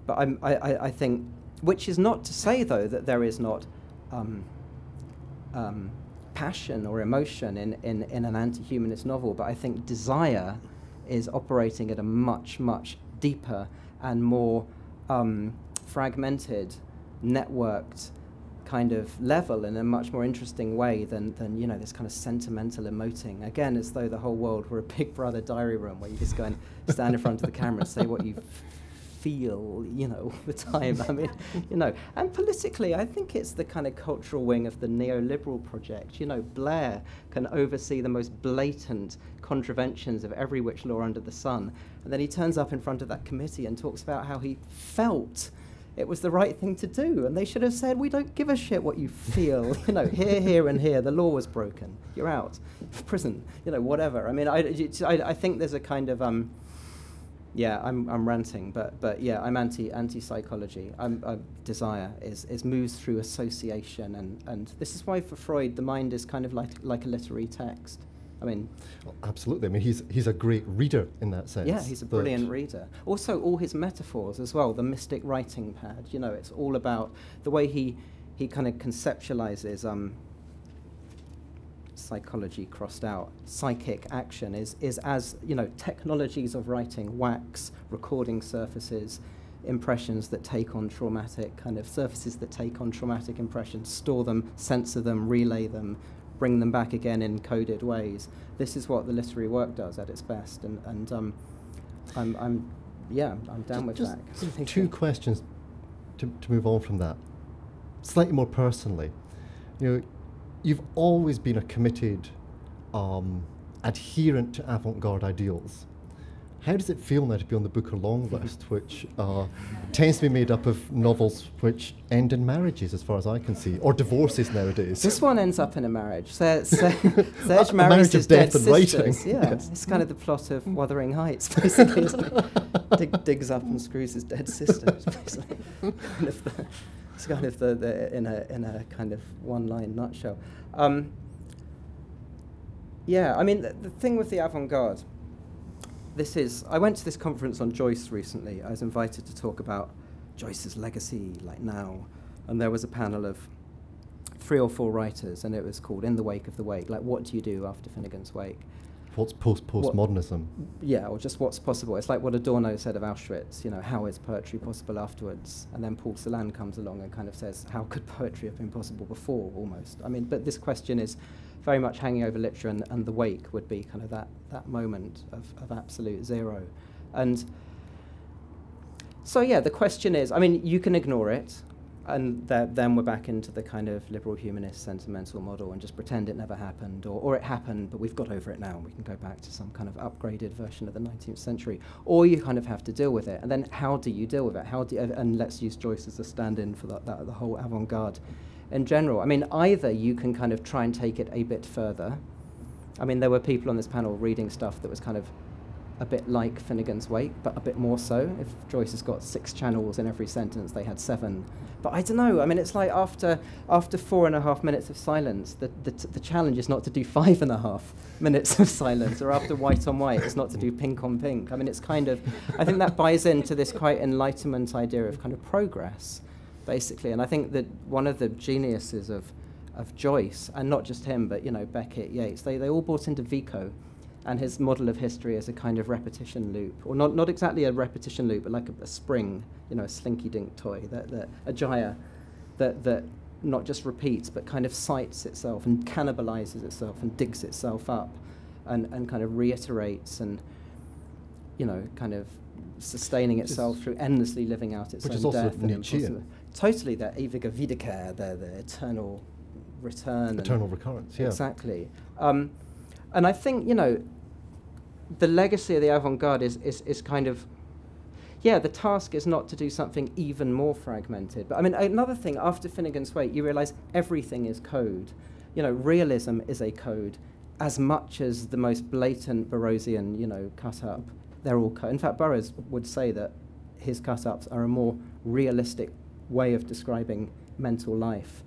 but I'm, I, I think, which is not to say though that there is not um, um, passion or emotion in, in, in an anti-humanist novel, but I think desire is operating at a much, much deeper and more um, fragmented, networked kind of level in a much more interesting way than, than you know this kind of sentimental emoting. Again, as though the whole world were a Big Brother diary room where you just go and stand in front of the camera and say what you feel, you know, all the time. I mean, [LAUGHS] you know, and politically, I think it's the kind of cultural wing of the neoliberal project. You know, Blair can oversee the most blatant contraventions of every which law under the sun, and then he turns up in front of that committee and talks about how he felt it was the right thing to do. And they should have said, we don't give a shit what you feel. [LAUGHS] you know, here, here, and here. The law was broken. You're out. [LAUGHS] Prison. You know, whatever. I mean, I, I, I think there's a kind of, um, yeah, I'm, I'm ranting, but, but yeah, I'm anti, anti-psychology. I'm, I'm, desire is, is moves through association. And, and this is why for Freud, the mind is kind of like, like a literary text. I mean, well, absolutely. I mean, he's he's a great reader in that sense. Yeah, he's a brilliant reader. Also, all his metaphors as well. The mystic writing pad. You know, it's all about the way he he kind of conceptualizes um, psychology crossed out. Psychic action is, is as, you know, technologies of writing, wax, recording surfaces, impressions that take on traumatic, kind of surfaces that take on traumatic impressions, store them, censor them, relay them, bring them back again in coded ways. This is what the literary work does at its best. And, and um, I'm, I'm, yeah, I'm down with Just that. Two questions to, to move on from that. Slightly more personally, you know, you've always been a committed um, adherent to avant-garde ideals. How does it feel now to be on the Booker long list, which uh, tends to be made up of novels which end in marriages, as far as I can see, or divorces nowadays? This one ends up in a marriage. Se- [LAUGHS] Se- Serge marries marriage his of death dead and writing. sisters. Yeah, Yes. it's kind of the plot of Wuthering Heights, [LAUGHS] basically. Dig, digs up and screws his dead sister. [LAUGHS] Basically kind of the, it's kind of the, the in a in a kind of one-line nutshell. Um, yeah, I mean the, the thing with the avant-garde. This is. I went to this conference on Joyce recently. I was invited to talk about Joyce's legacy, like now, and there was a panel of three or four writers, and it was called "In the Wake of the Wake." Like, what do you do after Finnegans Wake? What's post postmodernism? Yeah, or just what's possible. It's like what Adorno said of Auschwitz. You know, how is poetry possible afterwards? And then Paul Celan comes along and kind of says, how could poetry have been possible before? Almost. I mean, but this question is very much hanging over literature, and, and the wake would be kind of that that moment of, of absolute zero, and. So yeah, the question is, I mean, you can ignore it, and th- then we're back into the kind of liberal humanist sentimental model and just pretend it never happened, or, or it happened, but we've got over it now, and we can go back to some kind of upgraded version of the 19th century. Or you kind of have to deal with it, and then how do you deal with it? How do you, and let's use Joyce as a stand-in for that, that, the whole avant-garde in general. I mean, either you can kind of try and take it a bit further. I mean, there were people on this panel reading stuff that was kind of a bit like Finnegans Wake, but a bit more so. If Joyce has got six channels in every sentence, they had seven. But I don't know. I mean, it's like after after four and a half minutes of silence, the, the, the challenge is not to do [LAUGHS] five and a half minutes of silence, or after white on white, it's not to do pink on pink. I mean, it's kind of, I think that buys into this quite enlightenment idea of kind of progress, basically. And I think that one of the geniuses of, of Joyce, and not just him, but, you know, Beckett, Yeats, they, they all bought into Vico and his model of history as a kind of repetition loop, or not, not exactly a repetition loop, but like a, a spring, you know, a slinky dink toy, that, that, a gyre that, that not just repeats, but kind of cites itself and cannibalizes itself and digs itself up and, and kind of reiterates and, you know, kind of sustaining itself through endlessly living out its which own is also death and Nietzschean. Totally, the ewiger Wiederkehr, the, the eternal return. Eternal recurrence, yeah. Exactly. Um, and I think, you know, the legacy of the avant garde is, is, is kind of, yeah, the task is not to do something even more fragmented. But I mean, another thing, after Finnegans Wake, you realize everything is code. You know, realism is a code as much as the most blatant Burroughsian, you know, cut up. They're all code. In fact, Burroughs would say that his cut ups are a more realistic way of describing mental life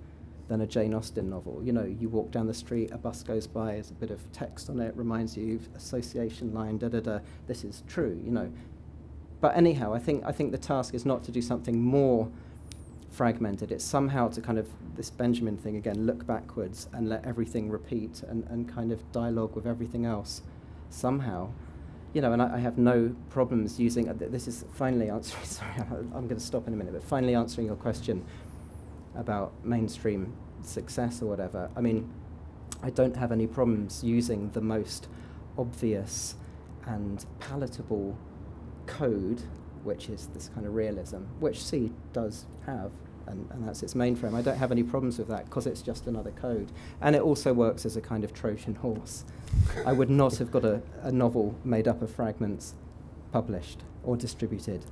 than a Jane Austen novel. You know, you walk down the street, a bus goes by, there's a bit of text on it, reminds you, of association line, da da da, this is true, you know. But anyhow, I think, I think the task is not to do something more fragmented. It's somehow to kind of, this Benjamin thing again, look backwards and let everything repeat and, and kind of dialogue with everything else somehow. You know, and I, I have no problems using, uh, th- this is finally answering, [LAUGHS] sorry, I'm going to stop in a minute, but finally answering your question about mainstream success or whatever. I mean, I don't have any problems using the most obvious and palatable code, which is this kind of realism, which C does have, and, and that's its mainframe. I don't have any problems with that because it's just another code. And it also works as a kind of Trojan horse. I would not have got a, a novel made up of fragments published or distributed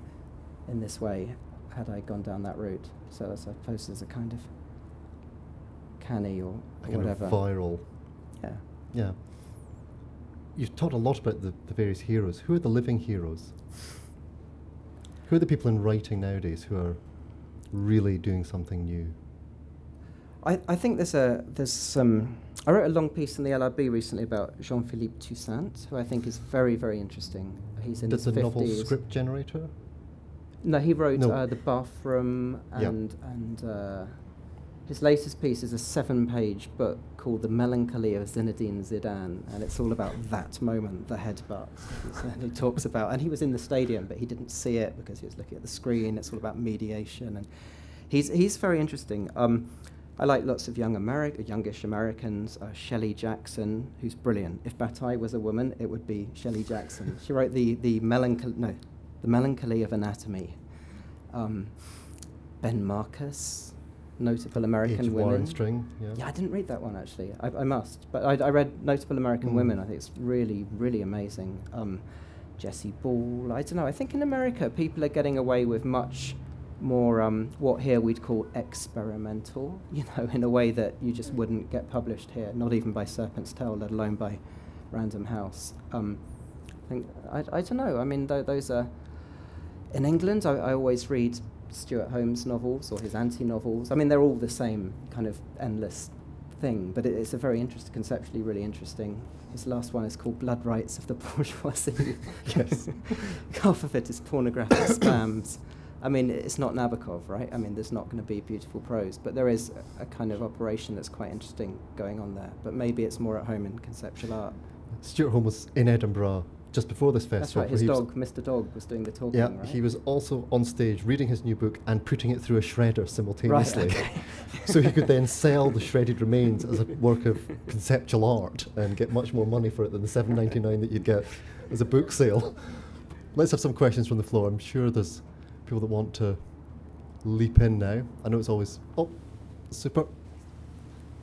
in this way had I gone down that route. So I suppose there's a kind of canny or, or kind whatever. of viral. yeah. Yeah. You've talked a lot about the, the various heroes. Who are the living heroes? Who are the people in writing nowadays who are really doing something new? I, I think there's a there's some. I wrote a long piece in the LRB recently about Jean-Philippe Toussaint, who I think is very very interesting. He's in Does his the novel script generator? No, he wrote No. uh, the bathroom Yeah. and and uh, His latest piece is a seven page book called The Melancholy of Zinedine Zidane, and it's all about that moment, the headbutt. And he talks about, and he was in the stadium, but he didn't see it because he was looking at the screen. It's all about mediation, and he's, he's very interesting. Um, I like lots of young Ameri- youngish Americans. Uh, Shelley Jackson, who's brilliant. If Bataille was a woman, it would be Shelley Jackson. She wrote the, the, melancholy, no, the Melancholy of Anatomy. Um, ben Marcus, notable American Age women. String. Yeah. Yeah, I didn't read that one actually. I, I must, but I, I read Notable American Mm. Women. I think it's really, really amazing. Um, Jesse Ball. I don't know. I think in America people are getting away with much more um, what here we'd call experimental. [LAUGHS] You know, in a way that you just wouldn't get published here, not even by Serpent's Tail, let alone by Random House. Um, I think I, I don't know. I mean, th- those are in England. I, I always read Stewart Home's novels or his anti-novels. I mean, they're all the same kind of endless thing, but it, it's a very interesting, conceptually really interesting. His last one is called Blood Rites of the [LAUGHS] Bourgeoisie. Yes. [LAUGHS] Half of it is pornographic [COUGHS] spams. I mean, it's not Nabokov, right? I mean, there's not going to be beautiful prose, but there is a, a kind of operation that's quite interesting going on there. But maybe it's more at home in conceptual art. Stewart Home was in Edinburgh just before this festival. That's right. His dog, Mr. Dog, was doing the talking. Yeah, right? he was also on stage reading his new book and putting it through a shredder simultaneously. okay. [LAUGHS] so he could then sell the shredded remains as a [LAUGHS] work of conceptual art and get much more money for it than the seven ninety nine that you'd get as a book sale. Let's have some questions from the floor. I'm sure there's people that want to leap in now. I know it's always oh super.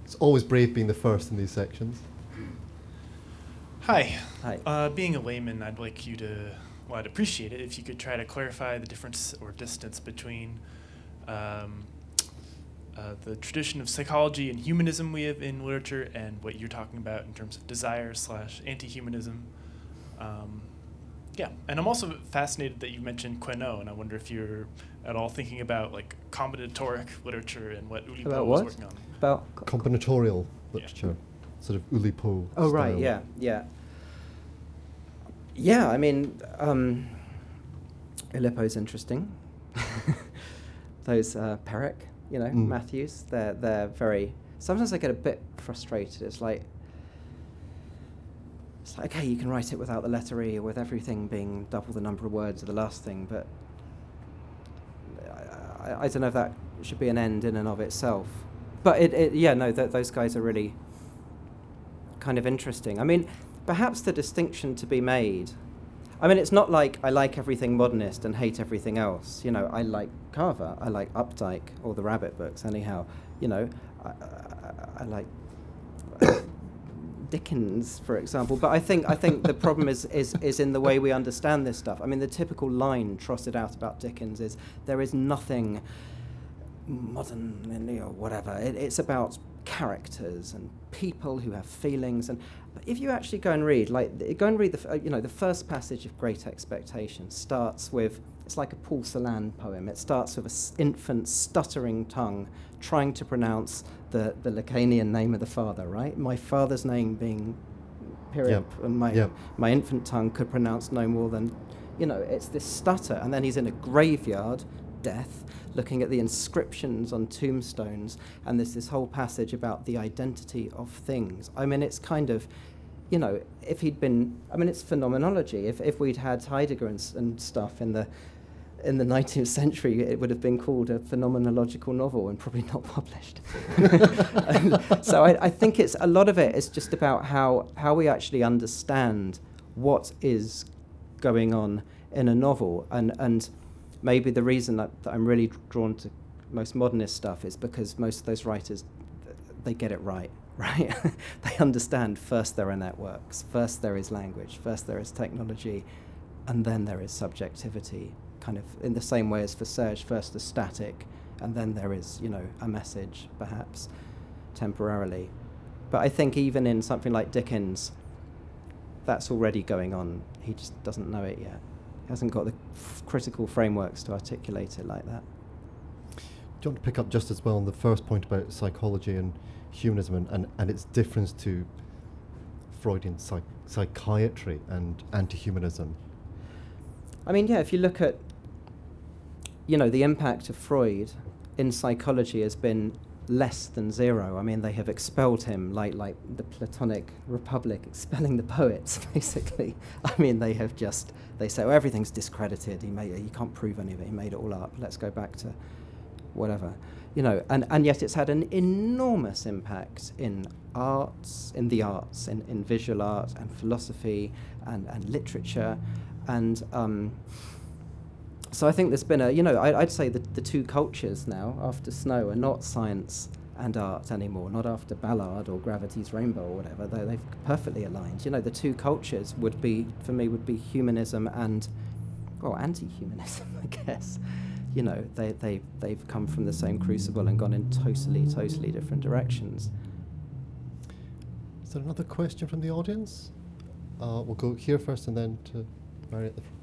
It's always brave being the first in these sections. Hi. Hi. Uh, being a layman, I'd like you to, well, I'd appreciate it if you could try to clarify the difference or distance between um, uh, the tradition of psychology and humanism we have in literature and what you're talking about in terms of desire slash anti-humanism. Um, yeah, and I'm also fascinated that you mentioned Queneau, and I wonder if you're at all thinking about like combinatoric literature and what Oulipo About was what? working on. About Combinatorial literature, sort of Oulipo. Oh right, yeah, yeah, yeah. I mean, um, Oulipo's interesting. [LAUGHS] Those uh, Perec, you know, Mm. Mathews, they're they're very. Sometimes I get a bit frustrated. It's like. It's like, okay, you can write it without the letter E or with everything being double the number of words of the last thing, but I, I, I don't know if that should be an end in and of itself. But it, it yeah, no, th- those guys are really kind of interesting. I mean, perhaps the distinction to be made. I mean, it's not like I like everything modernist and hate everything else. You know, I like Carver, I like Updike or the Rabbit books. Anyhow, you know, I, I, I like [COUGHS] Dickens, for example. But I think I think the problem is, is is in the way we understand this stuff. I mean, the typical line trotted out about Dickens is there is nothing modern know, whatever. It, it's about characters and people who have feelings. And but if you actually go and read, like go and read the uh, you know the first passage of Great Expectations starts with it's like a Paul Celan poem. It starts with an infant stuttering tongue trying to pronounce the the Lacanian name of the father. Right, my father's name being Pirrip, and my Yep. my infant tongue could pronounce no more than, you know, it's this stutter. And then he's in a graveyard, death, looking at the inscriptions on tombstones. And there's this whole passage about the identity of things. I mean, it's kind of, you know, if he'd been, I mean, it's phenomenology. If, if we'd had Heidegger and, and stuff in the, in the [LAUGHS] 19th century, it would have been called a phenomenological novel and probably not [LAUGHS] published. [LAUGHS] So I, I think it's a lot of it is just about how, how we actually understand what is going on in a novel. And, and maybe the reason that, that I'm really drawn to most modernist stuff is because most of those writers, they get it right. [LAUGHS] Right, they understand first there are networks, first there is language, first there is technology, and then there is subjectivity, kind of in the same way as for Serge, first the static, and then there is, you know, a message, perhaps, temporarily. But I think even in something like Dickens, that's already going on. He just doesn't know it yet. He hasn't got the f- critical frameworks to articulate it like that. Do you want to pick up just as well on the first point about psychology and humanism and, and, and its difference to Freudian psych- psychiatry and anti-humanism? I mean, yeah, if you look at, you know, the impact of Freud in psychology has been less than zero. I mean, they have expelled him like like the Platonic Republic expelling the poets, [LAUGHS] basically. I mean, they have just they say, oh, everything's discredited. He made you can't prove any of it. He made it all up. Let's go back to whatever, you know. And and yet it's had an enormous impact in arts, in the arts, in, in visual art and philosophy and and literature, and. Um, so I think there's been a, you know, I, would say that the two cultures now after Snow are not science and art anymore, not after Ballard or Gravity's Rainbow or whatever. They're, they've perfectly aligned. You know, the two cultures would be, for me, would be humanism and, well, anti-humanism, [LAUGHS] I guess. You know, they, they, they've come from the same crucible and gone in totally, totally different directions. Is there another question from the audience? Uh, we'll go here first and then to Mary at the front.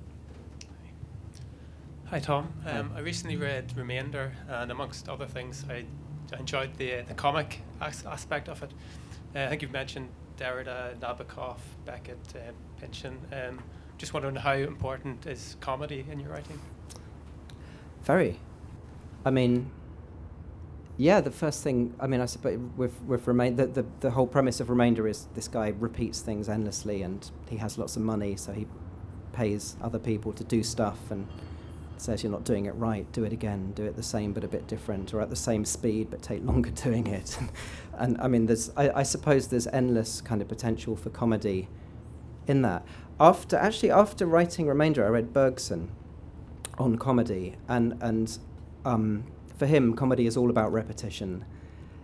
Hi, Tom. Um, I recently read Remainder, and amongst other things, I enjoyed the uh, the comic as- aspect of it. Uh, I think you've mentioned Derrida, Nabokov, Beckett, uh, Pynchon. Um, just wondering how important is comedy in your writing? Very. I mean, yeah, the first thing, I mean, I suppose with, with Remain, the, the, the whole premise of Remainder is this guy repeats things endlessly and he has lots of money, so he pays other people to do stuff and says you're not doing it right, do it again, do it the same but a bit different, or at the same speed but take longer [LAUGHS] doing it. [LAUGHS] and I mean, there's, I, I, suppose there's endless kind of potential for comedy in that. After actually, after writing Remainder, I read Bergson on comedy, and and um, for him, comedy is all about repetition.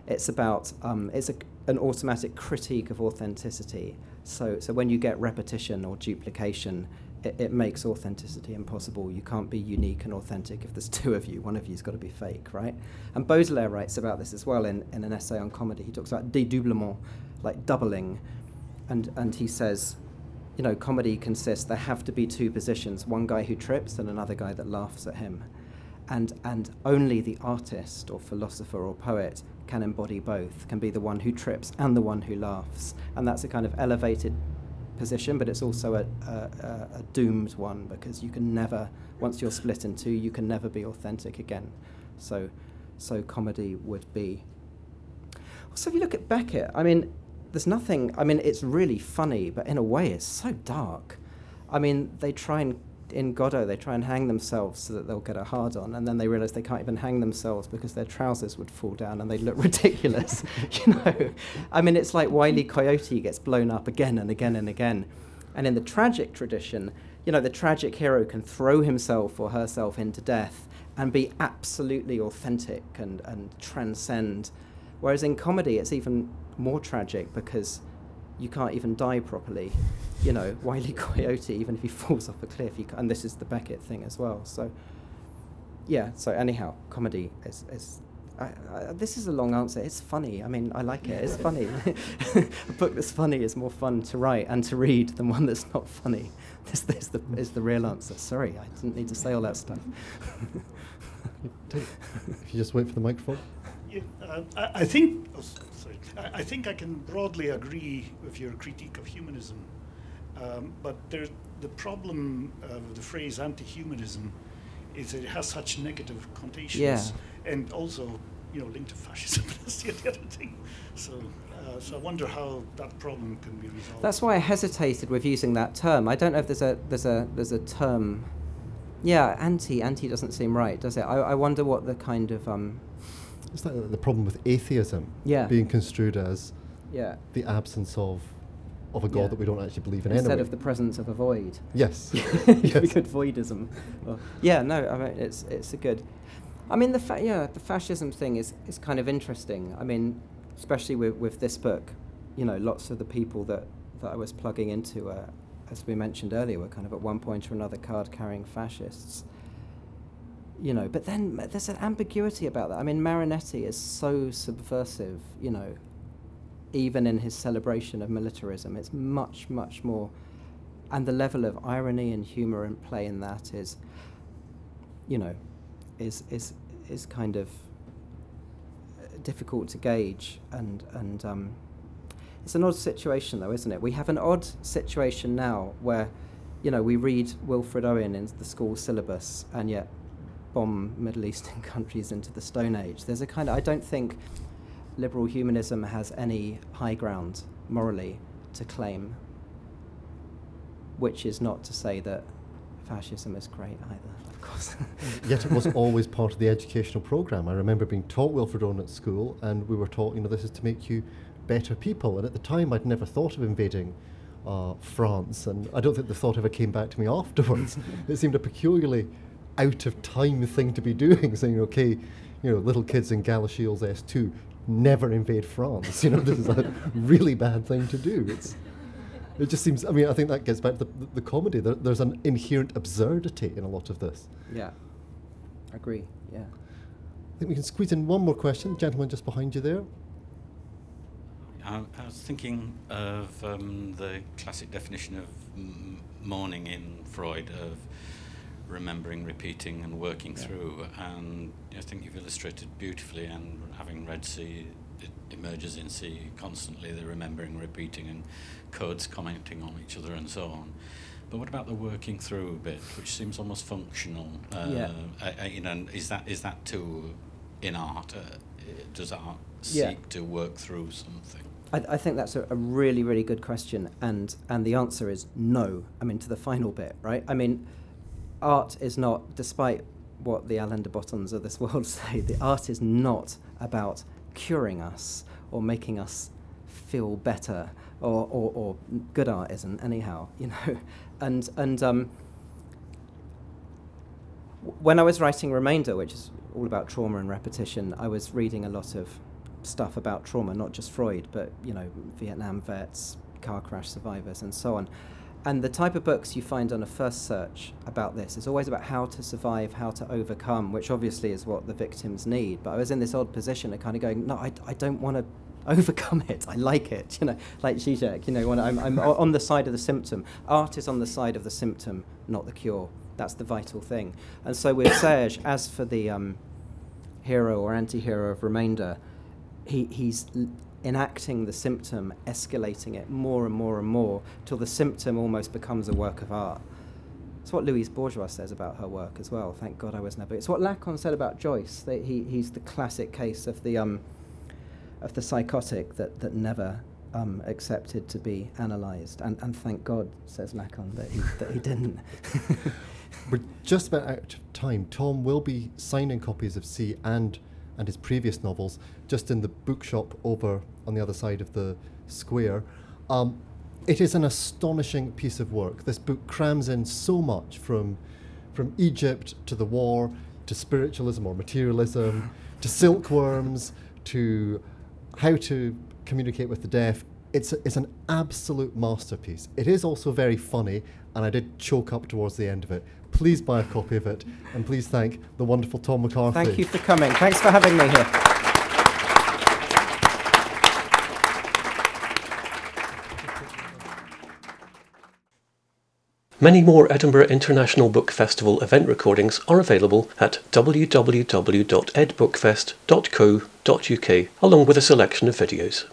It's about um, it's a, an automatic critique of authenticity. So so when you get repetition or duplication, it, it, makes authenticity impossible. You can't be unique and authentic if there's [LAUGHS] two of you. One of you's got to be fake, right? And Baudelaire writes about this as well in, in an essay on comedy. He talks about dédoublement, like doubling. And, and he says, you know, comedy consists, there have to be two positions one guy who trips and another guy that laughs at him. And, and only the artist or philosopher or poet can embody both, can be the one who trips and the one who laughs. And that's a kind of elevated position, but it's also a, a, a, doomed one because you can never, once you're split in two, you can never be authentic again. So, so comedy would be. So if you look at Beckett, I mean, there's nothing. I mean, it's really funny, but in a way, it's so dark. I mean, they try and in Godot, they try and hang themselves so that they'll get a hard on, and then they realize they can't even hang themselves because their trousers would fall down and they'd look [LAUGHS] ridiculous. [LAUGHS] you know, I mean, it's like Wiley Coyote gets blown up again and again and again. And in the tragic tradition, you know, the tragic hero can throw himself or herself into death and be absolutely authentic and, and transcend. Whereas in comedy, it's even more tragic because you can't even die properly. You know, [LAUGHS] Wiley Coyote, even if he [LAUGHS] falls off a cliff, you and this is the Beckett thing as well. So, yeah. So anyhow, comedy is is. I, I, this is a long answer. It's funny. I mean, I like it. It's [LAUGHS] funny. a book that's funny is more fun to write and to read than one that's not funny. This, this the, is the real answer. Sorry, I didn't need to say all that stuff. if you just wait for the microphone. Yeah, uh, I, I, think. I, I think I can broadly agree with your critique of humanism, um, but there, the problem of the phrase anti-humanism is it has such negative connotations, yeah. and also you know linked to fascism. That's [LAUGHS] the other thing. So. Uh, so I wonder how that problem can be resolved. That's why I hesitated with using that term. I don't know if there's a there's a there's a term. Yeah, anti anti doesn't seem right, does it? I, I wonder what the kind of um, it's like the problem with atheism yeah. being construed as yeah. the absence of of a god yeah. that we don't actually believe in instead anyway. of the presence of a void. Yes, [LAUGHS] yes. good voidism. Well, yeah, no, I mean it's it's a good. I mean the fa- yeah the fascism thing is is kind of interesting. I mean, especially with with this book, you know, lots of the people that that I was plugging into, uh, as we mentioned earlier, were kind of at one point or another card carrying fascists you know, but then there's an ambiguity about that. I mean, Marinetti is so subversive, you know, even in his celebration of militarism. It's much, much more, and the level of irony and humor and play in that is, you know, is is is kind of uh, difficult to gauge, and and um, it's an odd situation though, isn't it? We have an odd situation now where, you know, we read Wilfred Owen in the school syllabus, and yet bomb Middle Eastern [LAUGHS] countries into the Stone Age. There's a kind of, I don't think, liberal humanism has any high ground morally to claim, which is not to say that fascism is great either, of course. [LAUGHS] Yet it was always part of the educational program. I remember being taught Wilfred Owen at school, and we were taught, you know, this is to make you better people. And at the time, I'd never thought of invading uh, France, and I don't think the thought ever came back to me [LAUGHS] afterwards. it seemed a peculiarly out of time thing to be [LAUGHS] doing, saying, okay, you know, little kids in Galashiels S2 never invade France. [LAUGHS] You know, this is a really bad thing to do. It's, it just seems, I mean, I think that gets back to the, the, the comedy. There, there's an inherent absurdity in a lot of this. Yeah, agree, yeah. I think we can squeeze in one more question. The Gentleman just behind you there. I, I was thinking of um, the classic definition of m- mourning in Freud of remembering, repeating, and working Yeah. through. And I think you've illustrated beautifully. And having read C, it emerges in C constantly the remembering, repeating, and codes commenting on each other, and so on. But what about the working through bit, which seems almost functional? Uh, Yeah. I, I, you know, is that is that too in art? Uh, does art Yeah. seek to work through something? I, I think that's a, a really, really good question, and and the answer is no. I mean, to the final bit, right? I mean, art is not, despite what the Alain de Bottons of this [LAUGHS] world say, the art is not about curing us or making us feel better, or, or, or good art isn't anyhow, [LAUGHS] you know, and and um, when I was writing Remainder, which is all about trauma and repetition, I was reading a lot of stuff about trauma, not just Freud, but you know, Vietnam vets, car crash survivors, and so on. And the type of books you find on a first search about this is always about how to survive, how to overcome, which obviously is what the victims need. But I was in this odd position of kind of going, no, I, I don't want to [LAUGHS] overcome it. I like it, [LAUGHS] you know, like Zizek, you know, when I'm, I'm on the side of the symptom. Art is on the side of the symptom, not the cure. That's the vital thing. And so with [COUGHS] Serge, as for the um, hero or anti-hero of Remainder, he, he's enacting the symptom, escalating it more and more and more, till the symptom almost becomes a work of art. It's what Louise Bourgeois says about her work as well. Thank God I was never. It's what Lacan said about Joyce. That he, he's the classic case of the um, of the psychotic that that never um, accepted to be analysed. And, and thank God, says Lacan, that he that he didn't. [LAUGHS] We're just about out of time. Tom will be signing copies of C and and his previous novels just in the bookshop over on the other side of the square. Um, it is an astonishing piece of work. This book crams in so much from from Egypt to the war to spiritualism or materialism to silkworms to how to communicate with the deaf. It's, a, it's an absolute masterpiece. It is also very funny, and I did choke up towards the end of it. Please buy a copy of it, and please thank the wonderful Tom McCarthy. Thank you for coming. Thanks for having me here. Many more Edinburgh International Book Festival event recordings are available at www.edbookfest.co.uk, along with a selection of videos.